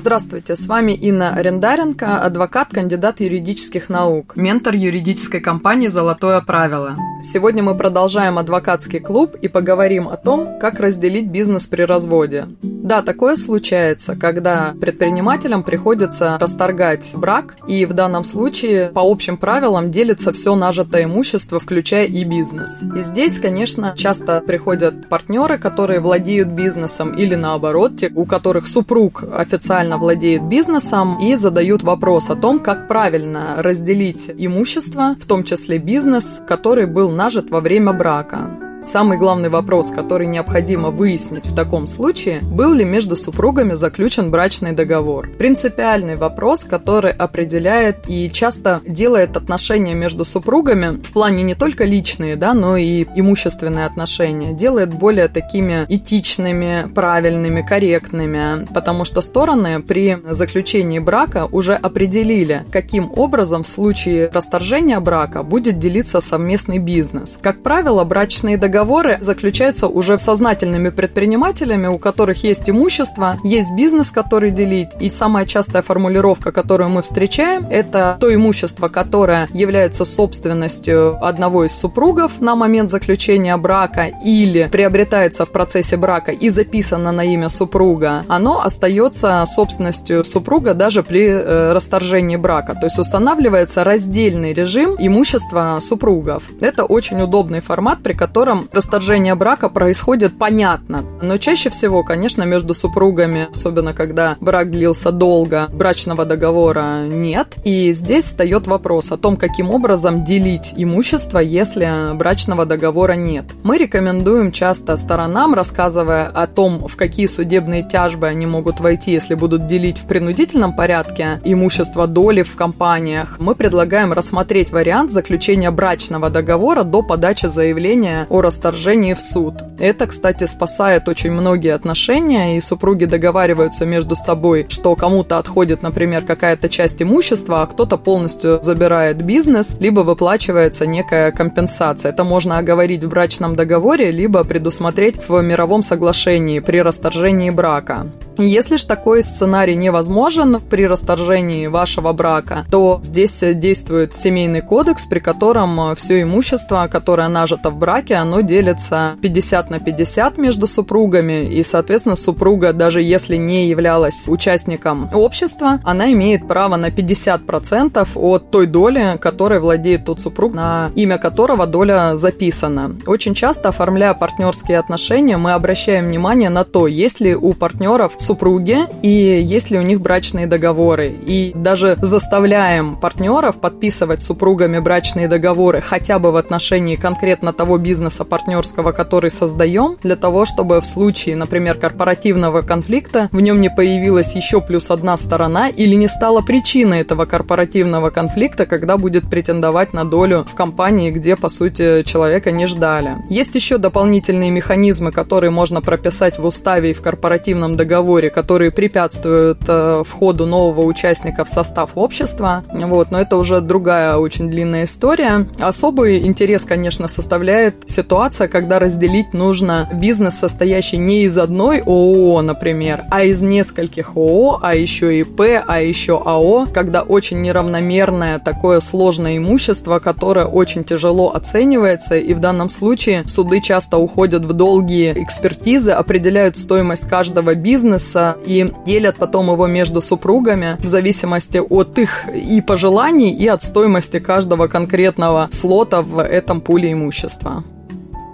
Здравствуйте, с вами Инна Арендаренко, адвокат, кандидат юридических наук, ментор юридической компании «Золотое правило». Сегодня мы продолжаем адвокатский клуб и поговорим о том, как разделить бизнес при разводе. Да, такое случается, когда предпринимателям приходится расторгать брак, и в данном случае по общим правилам делится все нажитое имущество, включая и бизнес. И здесь, конечно, часто приходят партнеры, которые владеют бизнесом, или наоборот, те, у которых супруг официально владеет бизнесом, и задают вопрос о том, как правильно разделить имущество, в том числе бизнес, который был нажит во время брака. Самый главный вопрос, который необходимо выяснить в таком случае, был ли между супругами заключен брачный договор. Принципиальный вопрос, который определяет и часто делает отношения между супругами в плане не только личные, да, но и имущественные отношения, делает более такими этичными, правильными, корректными, потому что стороны при заключении брака уже определили, каким образом в случае расторжения брака будет делиться совместный бизнес. Как правило, брачные договоры договоры заключаются уже сознательными предпринимателями, у которых есть имущество, есть бизнес, который делить. И самая частая формулировка, которую мы встречаем, это то имущество, которое является собственностью одного из супругов на момент заключения брака или приобретается в процессе брака и записано на имя супруга, оно остается собственностью супруга даже при э, расторжении брака. То есть устанавливается раздельный режим имущества супругов. Это очень удобный формат, при котором расторжение брака происходит понятно. Но чаще всего, конечно, между супругами, особенно когда брак длился долго, брачного договора нет. И здесь встает вопрос о том, каким образом делить имущество, если брачного договора нет. Мы рекомендуем часто сторонам, рассказывая о том, в какие судебные тяжбы они могут войти, если будут делить в принудительном порядке имущество доли в компаниях, мы предлагаем рассмотреть вариант заключения брачного договора до подачи заявления о расторжении в суд. Это, кстати, спасает очень многие отношения, и супруги договариваются между собой, что кому-то отходит, например, какая-то часть имущества, а кто-то полностью забирает бизнес, либо выплачивается некая компенсация. Это можно оговорить в брачном договоре, либо предусмотреть в мировом соглашении при расторжении брака. Если же такой сценарий невозможен при расторжении вашего брака, то здесь действует семейный кодекс, при котором все имущество, которое нажито в браке, оно делится 50 на 50 между супругами, и, соответственно, супруга, даже если не являлась участником общества, она имеет право на 50% от той доли, которой владеет тот супруг, на имя которого доля записана. Очень часто, оформляя партнерские отношения, мы обращаем внимание на то, есть ли у партнеров супруги и есть ли у них брачные договоры. И даже заставляем партнеров подписывать супругами брачные договоры хотя бы в отношении конкретно того бизнеса партнерского, который создаем, для того, чтобы в случае, например, корпоративного конфликта в нем не появилась еще плюс одна сторона или не стала причиной этого корпоративного конфликта, когда будет претендовать на долю в компании, где, по сути, человека не ждали. Есть еще дополнительные механизмы, которые можно прописать в уставе и в корпоративном договоре, договоре, которые препятствуют э, входу нового участника в состав общества. Вот, но это уже другая очень длинная история. Особый интерес, конечно, составляет ситуация, когда разделить нужно бизнес, состоящий не из одной ООО, например, а из нескольких ООО, а еще ИП, а еще АО, когда очень неравномерное такое сложное имущество, которое очень тяжело оценивается, и в данном случае суды часто уходят в долгие экспертизы, определяют стоимость каждого бизнеса, бизнеса и делят потом его между супругами в зависимости от их и пожеланий, и от стоимости каждого конкретного слота в этом пуле имущества.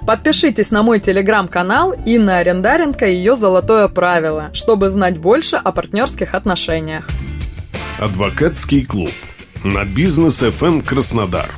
Подпишитесь на мой телеграм-канал Инна Арендаренко и ее золотое правило, чтобы знать больше о партнерских отношениях. Адвокатский клуб на бизнес FM Краснодар.